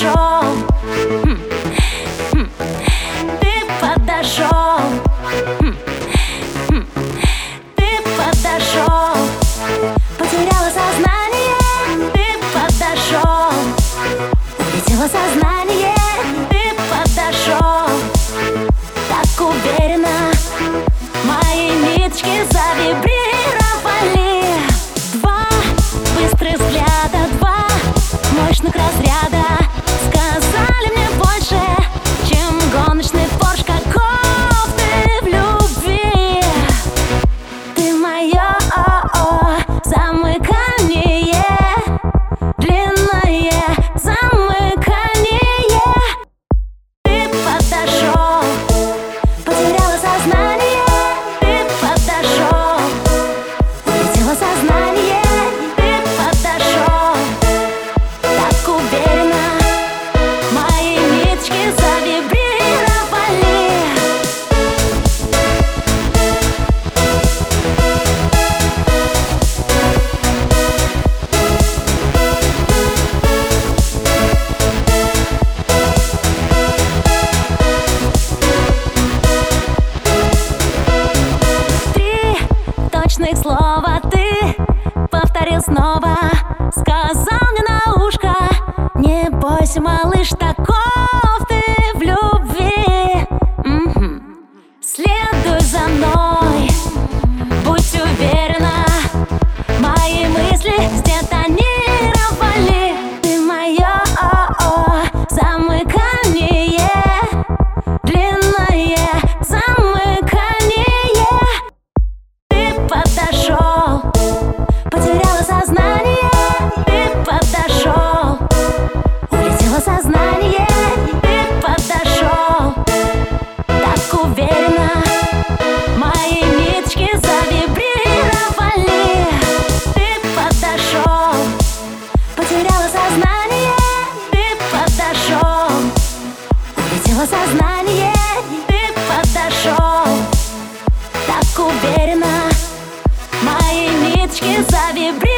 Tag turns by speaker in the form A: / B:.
A: control. Улыбайся, малыш, так сознание Ты подошел. Так уверенно Мои ниточки завибрировали